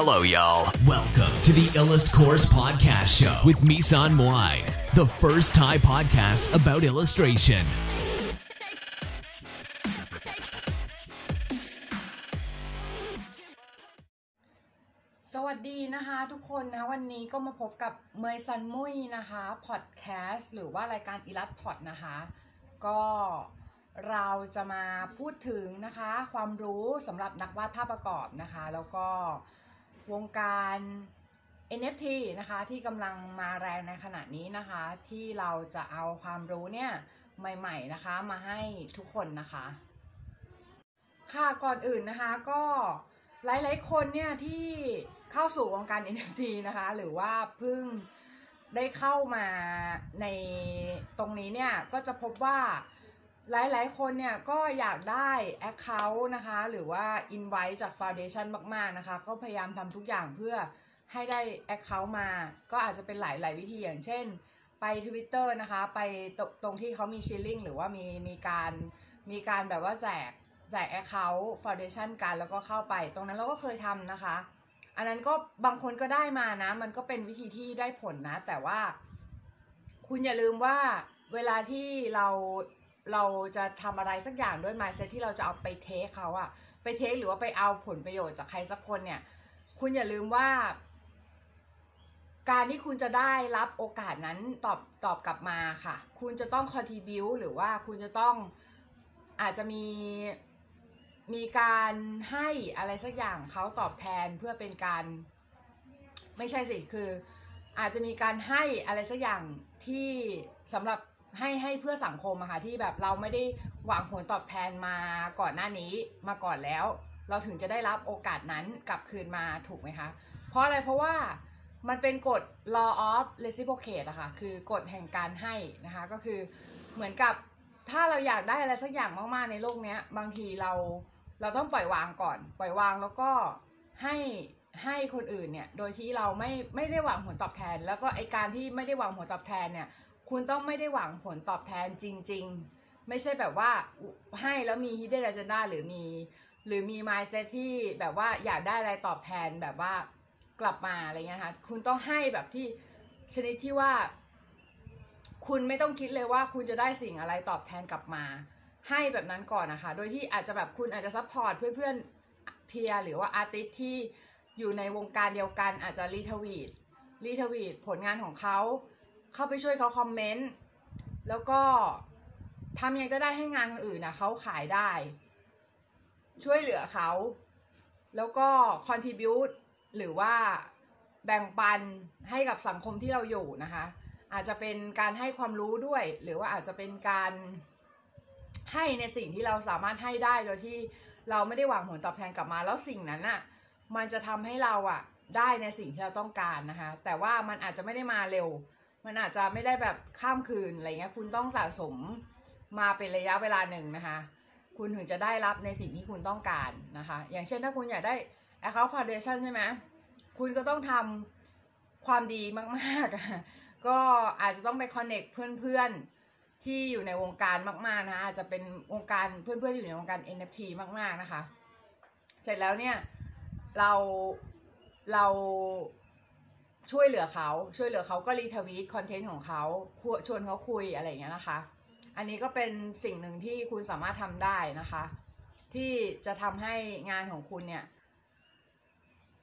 Hello, y'all. Welcome to the Illust Course Podcast Show with Misan Moai, the first Thai podcast about illustration. สวัสดีนะคะทุกคนนะวันนี้ก็มาพบกับเมยซันมุยนะคะพอดแคสต์หรือว่ารายการอิลัสพอดนะคะ ก็เราจะมาพูดถึงนะคะ ความรู้สำหรับนักวาดภาพประกอบนะคะ แล้วก็ วงการ NFT นะคะที่กำลังมาแรงในขณะนี้นะคะ ที่เราจะเอาความรู้เนี่ยใหม่ ๆ นะคะมาให้ทุกคนนะคะ ค่ะก่อนอื่นนะคะก็หลาย ๆ คนเนี่ยที่เข้าสู่วงการ NFT นะคะ หรือว่าเพิ่งได้เข้ามาในตรงนี้เนี่ยก็จะพบว่า หลายๆ คนเนี่ยก็อยากได้ Account นะคะ หรือว่า Invite จาก Foundation มาก ๆ นะคะ ก็พยายามทำทุกอย่างเพื่อให้ได้ Account มา ก็อาจจะเป็นหลาย ๆ วิธีอย่างเช่น ไป Twitter นะคะ ไปตตรงที่เขามีชิลลิ่งหรือว่ามีมีการมีการแบบว่าแจกแจก Account Foundation กันแล้วก็เข้าไป ตรงนั้นเราก็เคยทำนะคะ อันนั้นก็บางคนก็ได้มานะ มันก็เป็นวิธีที่ได้ผลนะ แต่ว่า คุณอย่าลืมว่าเวลาที่เรา เราจะทำอะไรสักอย่างด้วย mindset ที่เราจะเอาไปเทคเขาอะไปเทคหรือว่าไปเอาผลประโยชน์จากใครสักคนเนี่ย คุณอย่าลืมว่า การที่คุณจะได้รับโอกาสนั้นตอบตอบกลับมาค่ะ คุณจะต้อง contribute หรือว่าคุณจะต้องอาจจะมีมีการให้อะไรสักอย่างเขาตอบแทนเพื่อเป็นการ ไม่ใช่สิคืออาจจะมีการให้อะไรสักอย่างที่สำหรับ ให้ให้เพื่อสังคมอะค่ะที่แบบเราไม่ได้หวังผลตอบแทนมาก่อนหน้านี้มาก่อนแล้ว เราถึงจะได้รับโอกาสนั้นกลับคืนมาถูกไหมคะ เพราะอะไรเพราะว่ามันเป็นกฎ law of reciprocate อะค่ะคือกฎแห่งการให้นะคะก็คือเหมือนกับถ้าเราอยากได้อะไรสักอย่างมากๆในโลกนี้บางทีเราเราต้องปล่อยวางก่อน ปล่อยวางแล้วก็ให้ให้คนอื่นเนี่ยโดยที่เราไม่ไม่ได้หวังผลตอบแทน แล้วก็ไอการที่ไม่ได้หวังผลตอบแทนเนี่ย คุณต้องไม่ได้หวังผลตอบแทนจริง ๆ ไม่ใช่แบบว่าให้แล้วมี hidden agenda หรือมี หรือมี mindset ที่แบบว่าอยากได้อะไรตอบแทนแบบว่ากลับมาอะไรเงี้ยค่ะคุณต้องให้แบบที่ชนิดที่ว่า คุณไม่ต้องคิดเลยว่าคุณจะได้สิ่งอะไรตอบแทนกลับมา ให้แบบนั้นก่อนนะคะ โดยที่อาจจะแบบคุณอาจจะ support เพื่อนๆ peer หรือว่า artist ที่อยู่ในวงการเดียวกันอาจจะ retweet retweet ผลงานของเขา เข้าไปช่วยเขาคอมเมนต์แล้วก็ทำยังไงก็ได้ให้งานคนอื่นนะเขาขายได้ ช่วยเหลือเขา แล้วก็ contribute หรือว่าแบ่งปันให้กับสังคมที่เราอยู่นะคะ อาจจะเป็นการให้ความรู้ด้วย หรือว่าอาจจะเป็นการให้ในสิ่งที่เราสามารถให้ได้โดยที่เราไม่ได้หวังผลตอบแทนกลับมา แล้วสิ่งนั้นอะมันจะทำให้เราอะได้ในสิ่งที่เราต้องการนะคะ แต่ว่ามันอาจจะไม่ได้มาเร็ว มันอาจจะไม่ได้แบบข้ามคืนอะไรเงี้ยคุณต้องสะสมมาเป็นระยะเวลาหนึ่งนะคะ คุณถึงจะได้รับในสิ่งที่คุณต้องการนะคะ อย่างเช่นถ้าคุณอยากได้ Account Foundation ใช่ไหมคุณก็ต้องทำความดีมากๆ ก็อาจจะต้องไป connect เพื่อนๆ ที่อยู่ในวงการมากๆนะคะอาจจะเป็นวงการเพื่อนๆอยู่ในวงการ NFT มากๆนะคะ เสร็จแล้วเนี่ยเราเรา ช่วยเหลือเขาช่วยเหลือเขาก็รีทวีตคอนเทนต์ของเขาชวนเขาคุยอะไรอย่างเงี้ยนะคะ อันนี้ก็เป็นสิ่งหนึ่งที่คุณสามารถทำได้นะคะ ที่จะทำให้งานของคุณเนี่ย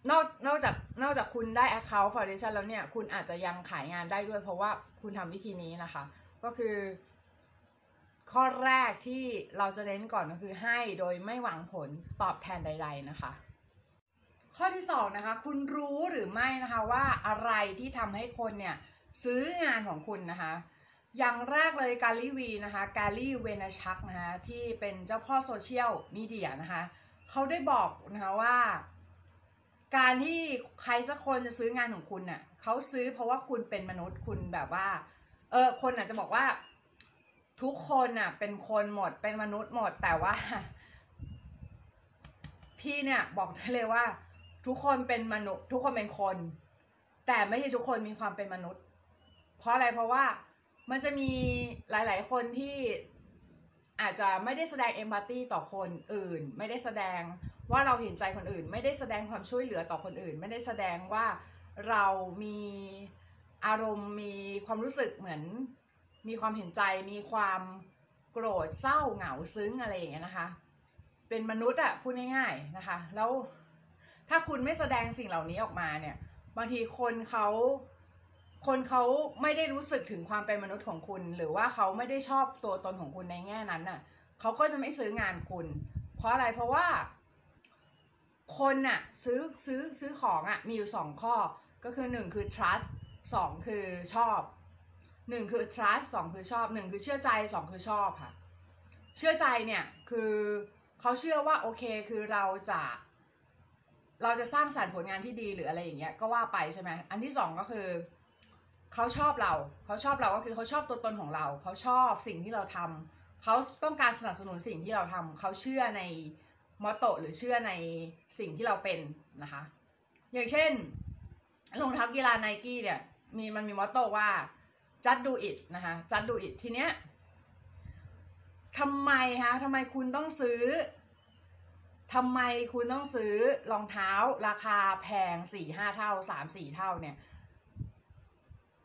นอกนอกจากนอกจากคุณได้ Account Foundation แล้วเนี่ย คุณอาจจะยังขายงานได้ด้วย เพราะว่าคุณทำวิธีนี้นะคะ ก็คือ ข้อแรกที่เราจะเน้นก่อนก็คือให้โดยไม่หวังผลตอบแทนใด ๆนะคะ ข้อที่สองนะคะ คุณรู้หรือไม่นะคะว่าอะไรที่ทำให้คนเนี่ยซื้องานของคุณนะคะ อย่างแรกเลยกาลีวีนะคะกาลีเวนาชักนะคะที่เป็นเจ้าพ่อโซเชียลมีเดียนะคะเขาได้บอกนะคะว่า การที่ใครสักคนจะซื้องานของคุณเน่ะเขาซื้อเพราะว่าคุณเป็นมนุษย์คุณแบบว่าเออคนอาจจะบอกว่าทุกคนน่ะเป็นคนหมดเป็นมนุษย์หมดแต่ว่า พี่เนี่ยบอกได้เลยว่า ทุกคนเป็นมนุษย์ ทุกคนเป็นคน แต่ไม่ใช่ทุกคนมีความเป็นมนุษย์ เพราะอะไรเพราะว่ามันจะมีหลาย ๆ คนที่อาจจะไม่ได้แสดงเอมพัตตีต่อคนอื่น ไม่ได้แสดงว่าเราเห็นใจคนอื่น ไม่ได้แสดงความช่วยเหลือต่อคนอื่น ไม่ได้แสดงว่าเรามีอารมณ์มีความรู้สึกเหมือน มีความเห็นใจมีความโกรธเศร้าเหงาซึ้งอะไรอย่างเงี้ยนะคะ เป็นมนุษย์อะพูดง่ายๆนะคะ แล้ว ถ้าคุณไม่แสดงสิ่งเหล่านี้ออกมาเนี่ย บางทีคนเขาคนเขาไม่ได้รู้สึกถึงความเป็นมนุษย์ของคุณ หรือว่าเขาไม่ได้ชอบตัวตนของคุณในแง่นั้นน่ะเขาก็จะไม่ซื้องานคุณ เพราะอะไรเพราะว่า คนน่ะซื้อซื้อซื้อของอะมีอยู่สองข้อก็คือหนึ่งคือ trust สองคือชอบหนึ่งคือ trust สองคือชอบหนึ่งคือเชื่อใจสองคือชอบค่ะ เชื่อใจเนี่ยคือเขาเชื่อว่าโอเคคือเราจะ เราจะสร้างสรรค์ผลงานที่ดีหรืออะไรอย่างเงี้ยก็ว่าไปใช่ไหมอันที่สองก็คือเขาชอบเราเขาชอบเราก็คือเขาชอบตัวตนของเราเขาชอบสิ่งที่เราทำเขาต้องการสนับสนุนสิ่งที่เราทำเขาเชื่อในมอตโตหรือเชื่อในสิ่งที่เราเป็นนะคะ อย่างเช่นรองเท้ากีฬาไนกี้เนี่ยมีมันมีมอตโตว่า just do it นะคะ just do it ทีเนี้ยทำไมคะทำไมคุณต้องซื้อ ทำไมคุณต้องซื้อรองเท้าราคาแพงสี่ห้าเท่าสามสี่เท่าเนี่ย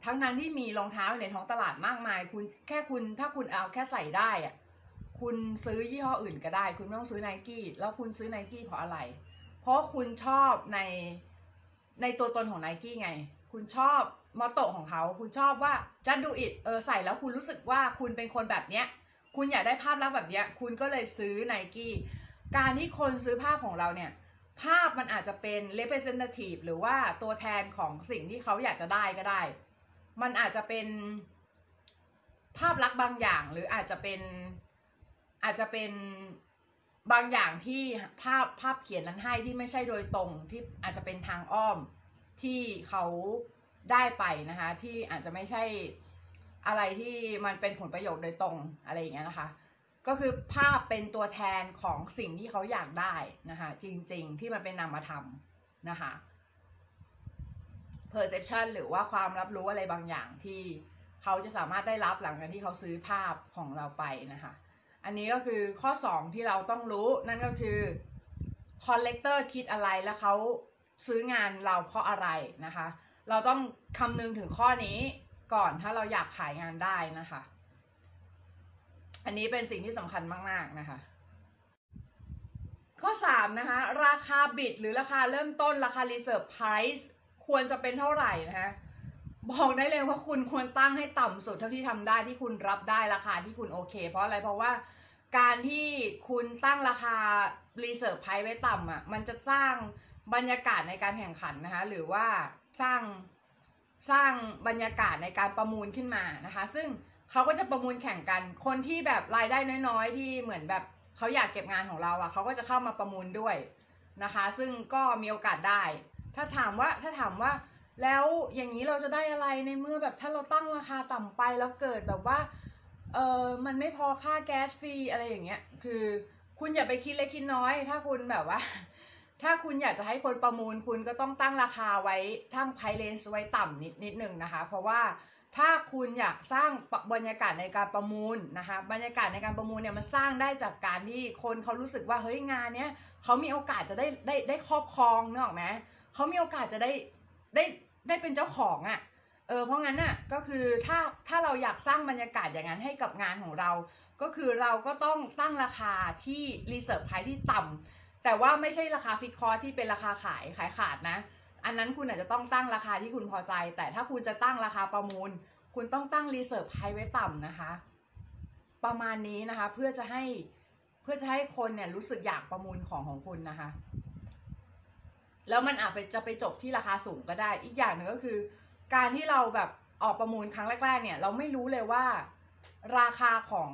ทั้งนั้นที่มีรองเท้าในท้องตลาดมากมาย คุณแค่คุณถ้าคุณเอาแค่ใส่ได้อะคุณซื้อยี่ห้ออื่นก็ได้ คุณไม่ต้องซื้อไนกี้แล้วคุณซื้อไนกี้เพราะอะไร เพราะคุณชอบในในตัวตนของไนกี้ไง คุณชอบมอตโตของเขา คุณชอบว่าจะดูอิดเออใส่แล้วคุณรู้สึกว่าคุณเป็นคนแบบเนี้ย คุณอยากได้ภาพลักษณ์แบบเนี้ย คุณก็เลยซื้อไนกี้ การที่คนซื้อภาพของเราเนี่ย ภาพมันอาจจะเป็น representative หรือว่าตัวแทนของสิ่งที่เขาอยากจะได้ก็ได้ มันอาจจะเป็นภาพลักษณ์บางอย่าง หรืออาจจะเป็นอาจจะเป็นบางอย่างที่ภาพภาพเขียนนั้นให้ที่ไม่ใช่โดยตรงที่อาจจะเป็นทางอ้อมที่เขาได้ไปนะคะ ที่อาจจะไม่ใช่อะไรที่มันเป็นผลประโยชน์โดยตรงอะไรอย่างเงี้ยนะคะ ก็คือภาพเป็นตัวแทนของสิ่งที่เขาอยากได้นะคะจริงๆ ที่มันเป็นนามธรรมนะคะ perception หรือว่าความรับรู้อะไรบางอย่างที่เขาจะสามารถได้รับหลังจากที่เขาซื้อภาพของเราไปนะคะ อันนี้ก็คือข้อ 2 ที่เราต้องรู้นั่นก็คือ collector คิดอะไรแล้วเขาซื้องานเราเพราะอะไรนะคะ เราต้องคำนึงถึงข้อนี้ก่อนถ้าเราอยากขายงานได้นะคะ อันนี้เป็นสิ่งที่สำคัญมาก ๆ นะคะ ข้อ 3 นะคะ ราคาบิดหรือราคาเริ่มต้นราคา reserve price ควรจะเป็นเท่าไหร่นะคะบอกได้เลยว่าคุณควรตั้งให้ต่ำสุดเท่าที่ทำได้ที่คุณรับได้ราคาที่คุณโอเค เพราะอะไรเพราะว่าการที่คุณตั้งราคา reserve price ไว้ต่ำอะมันจะสร้างบรรยากาศในการแข่งขันนะคะหรือว่าสร้างสร้างบรรยากาศในการประมูลขึ้นมานะคะ ซึ่ง เขาก็จะประมูลแข่งกัน คนที่แบบรายได้น้อยๆ ที่เหมือนแบบเขาอยากเก็บงานของเราอะเขาก็จะเข้ามาประมูลด้วยนะคะ ซึ่งก็มีโอกาสได้ ถ้าถามว่าถ้าถามว่าแล้วอย่างนี้เราจะได้อะไรในเมื่อแบบถ้าเราตั้งราคาต่ำไปแล้วเกิดแบบว่าเออมันไม่พอค่าแก๊สฟรีอะไรอย่างเงี้ย คือคุณอย่าไปคิดเล็กคิดน้อย ถ้าคุณแบบว่า ถ้าคุณอยากจะให้คนประมูลคุณก็ต้องตั้งราคาไว้ทั้งไพเลนส์ไว้ต่ำนิดนิดหนึ่งนะคะ เพราะว่า ถ้าคุณอยากสร้างบรรยากาศในการประมูลนะคะ บรรยากาศในการประมูลเนี่ยมันสร้างได้จากการที่คนเขารู้สึกว่าเฮ้ยงานเนี้ยเขามีโอกาสจะได้ได้ได้ครอบครองเนอะไหมเขามีโอกาสจะได้ได้ได้เป็นเจ้าของอะ่ะเออเพราะงั้นน่ะก็คือถ้าถ้าเราอยากสร้างบรรยากาศอย่างนั้นให้กับงานของเรา ก็คือเราก็ต้องตั้งราคาที่ reserve price ที่ต่ำแต่ว่าไม่ใช่ราคาฟิกคอร์ที่เป็นราคาขายขายขาดนะ อันนั้นคุณอาจจะต้องตั้งราคาที่คุณพอใจ แต่ถ้าคุณจะตั้งราคาประมูล คุณต้องตั้ง reserve price ไว้ต่ำนะคะ ประมาณนี้นะคะเพื่อจะให้เพื่อจะให้คนเนี่ยรู้สึกอยากประมูลของของคุณนะคะ แล้วมันอาจจะไปจบที่ราคาสูงก็ได้ อีกอย่างหนึ่งก็คือ การที่เราแบบออกประมูลครั้งแรก ๆ เนี่ย เราไม่รู้เลยว่าราคาของ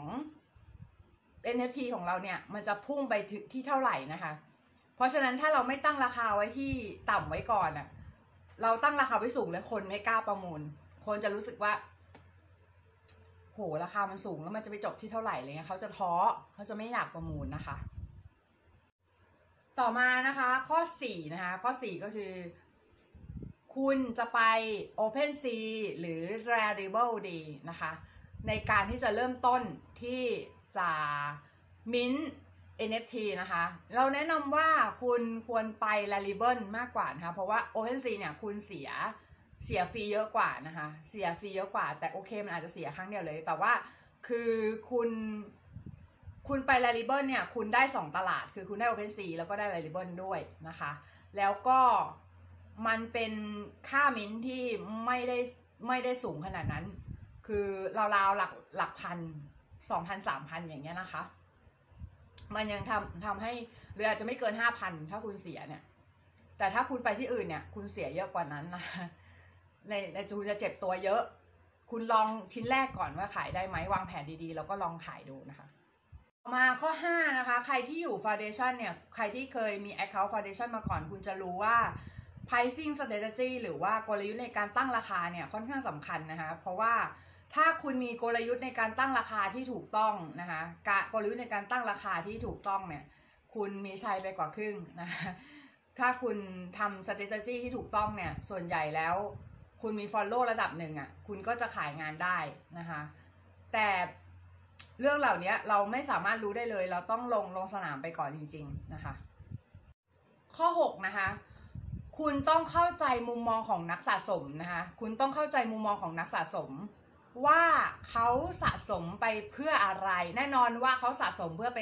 NFT ของเราเนี่ย มันจะพุ่งไปถึงที่เท่าไหร่นะคะ เพราะฉะนั้นถ้าเราไม่ตั้งราคาไว้ที่ต่ำไว้ก่อนอะเราตั้งราคาไว้สูงแล้วคนไม่กล้าประมูล คนจะรู้สึกว่า โหราคามันสูงแล้วมันจะไปจบที่เท่าไหร่อะไรเงี้ยเขาจะท้อเขาจะไม่อยากประมูลนะคะ ต่อมานะคะข้อ4นะคะข้อ 4 ก็คือ คุณจะไป OpenSea หรือ Rarible ดีนะคะ ในการที่จะเริ่มต้นที่จะมิ้น NFT นะคะ เราแนะนำว่าคุณควรไป l a l i b e มากกว่านะคะ เพราะว่า OpenSea เนี่ยคุณเสียเสียฟรีเยอะกว่านะคะ เสียฟรีเยอะกว่า แต่โอเคมันอาจจะเสียครั้งเดียวเลย แต่ว่าคือคุณคุณไป l a l i b e เนี่ยคุณได้ 2 ตลาด คือคุณได้ OpenSea แล้วก็ได้ l a l i b e ด้วยนะคะ แล้วก็มันเป็นค่ามิ้นที่ไม่ได้ไม่ได้สูงขนาดนั้น คือราวๆหลักหลักพันสองพันสามพันอย่างเงี้ยนะคะ มันยังทำทำให้หรืออาจจะไม่เกินห้าพันถ้าคุณเสียเนี่ย แต่ถ้าคุณไปที่อื่นเนี่ย คุณเสียเยอะกว่านั้นนะในในจูจะเจ็บตัวเยอะ คุณลองชิ้นแรกก่อนว่าขายได้ไหมวางแผนดีๆ แล้วก็ลองขายดูนะคะ มาข้อ 5 นะคะ ใครที่อยู่ Foundation เนี่ย ใครที่เคยมี Account Foundation มาก่อน คุณจะรู้ว่า pricing strategy หรือว่ากลยุทธ์ในการตั้งราคาเนี่ยค่อนข้างสำคัญนะคะ เพราะว่า ถ้าคุณมีกลยุทธ์ในการตั้งราคาที่ถูกต้องนะคะกลยุทธ์ในการตั้งราคาที่ถูกต้องเนี่ย คุณมีชัยไปกว่าครึ่งนะคะถ้าคุณทำ strategy ที่ถูกต้องเนี่ย ส่วนใหญ่แล้ว คุณมี follow ระดับหนึ่งอะ่ะ คุณก็จะขายงานได้นะคะ แต่เรื่องเหล่านี้เราไม่สามารถรู้ได้เลย เราต้องลงลงสนามไปก่อนจริง ๆ นะคะ ข้อ 6 นะคะ คุณต้องเข้าใจมุมมองของนักสะสมนะคะ คุณต้องเข้าใจมุมมองของนักสะสม ว่าเขาสะสมไปเพื่ออะไร แน่นอนว่าเขาสะสมเพื่อไป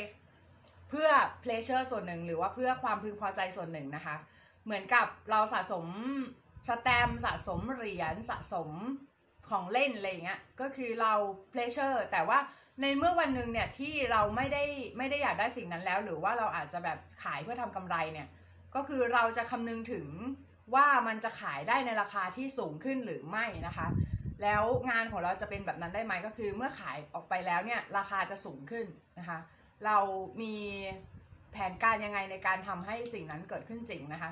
เพื่อ pleasure ส่วนหนึ่ง หรือว่าเพื่อความพึงพอใจส่วนหนึ่งนะคะ เหมือนกับเราสะสมสแตมสะสมเหรียญสะสมของเล่นอะไรเงี้ยก็คือเรา pleasure แต่ว่าในเมื่อวันหนึ่งเนี่ยที่เราไม่ได้ไม่ได้อยากได้สิ่งนั้นแล้ว หรือว่าเราอาจจะแบบขายเพื่อทำกำไรเนี่ยก็คือเราจะคำนึงถึงว่ามันจะขายได้ในราคาที่สูงขึ้นหรือไม่นะคะ แล้วงานของเราจะเป็นแบบนั้นได้ไหมก็คือ เมื่อขายออกไปแล้วเนี่ยราคาจะสูงขึ้นนะคะ เรามีแผนการยังไงในการทำให้สิ่งนั้นเกิดขึ้นจริงนะคะ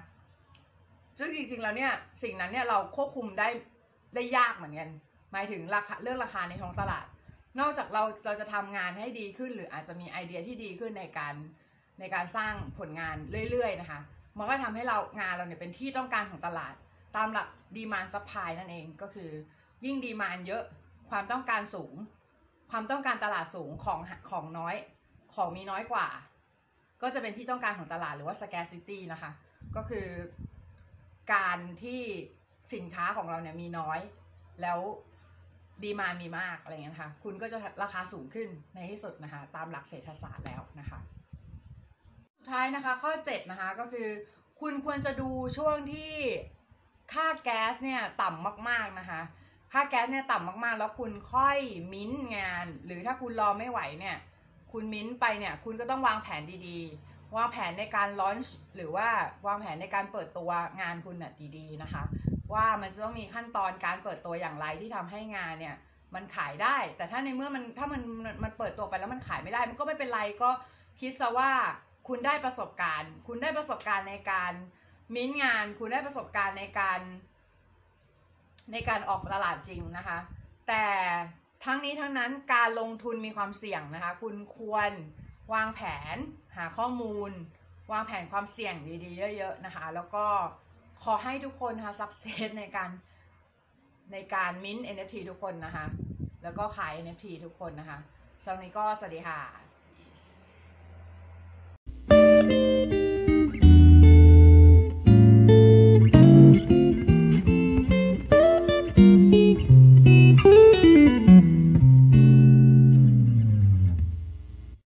ซึ่งจริงๆแล้วเนี่ยสิ่งนั้นเนี่ยเราควบคุมได้ได้ยากเหมือนกัน หมายถึงราคาเรื่องราคาในท้องตลาด นอกจากเราเราจะทำงานให้ดีขึ้น หรืออาจจะมีไอเดียที่ดีขึ้นในการในการสร้างผลงานเรื่อยๆนะคะ มันก็ทำให้เรางานเราเนี่ยเป็นที่ต้องการของตลาด ตามหลัก demand supply นั่นเองก็คือ ยิ่ง demand เยอะความต้องการสูง ความต้องการตลาดสูงของของน้อย ของมีน้อยกว่า ก็จะเป็นที่ต้องการของตลาดหรือว่า scarcity นะคะ ก็คือการที่สินค้าของเราเนี่ยมีน้อย แล้ว demand มีมากอะไรเงี้ยนะคะคุณก็จะราคาสูงขึ้นในที่สุดนะคะตามหลักเศรษฐศาสตร์แล้วนะคะ สุดท้ายนะคะข้อ7นะคะก็คือ คุณควรจะดูช่วงที่ค่าแก๊สเนี่ยต่ำมากๆนะคะ ค่าแก๊สเนี่ยต่ำมากๆ แล้วคุณค่อยมิ้นงาน หรือถ้าคุณรอไม่ไหวเนี่ย คุณมิ้นไปเนี่ยคุณก็ต้องวางแผนดีๆ วางแผนในการลอนช์หรือว่าวางแผนในการเปิดตัวงานคุณน่ะดีๆนะคะ ว่ามันจะต้องมีขั้นตอนการเปิดตัวอย่างไรที่ทำให้งานเนี่ยมันขายได้ แต่ถ้าในเมื่อมันถ้ามันมันเปิดตัวไปแล้วมันขายไม่ได้ มันก็ไม่เป็นไรก็คิดซะว่าคุณได้ประสบการณ์ คุณได้ประสบการณ์ในการมิ้นงาน คุณได้ประสบการณ์ในการ ในการออกตลาดจริงนะคะ แต่ทั้งนี้ทั้งนั้นการลงทุนมีความเสี่ยงนะคะ คุณควรวางแผนหาข้อมูล วางแผนความเสี่ยงดีๆ เยอะๆนะคะ แล้วก็ขอให้ทุกคนนะคะสักเซสในการในการมิ้น NFT ทุกคนนะคะ แล้วก็ขาย NFT ทุกคนนะคะสำหรับนี้ก็สวัสดีค่ะ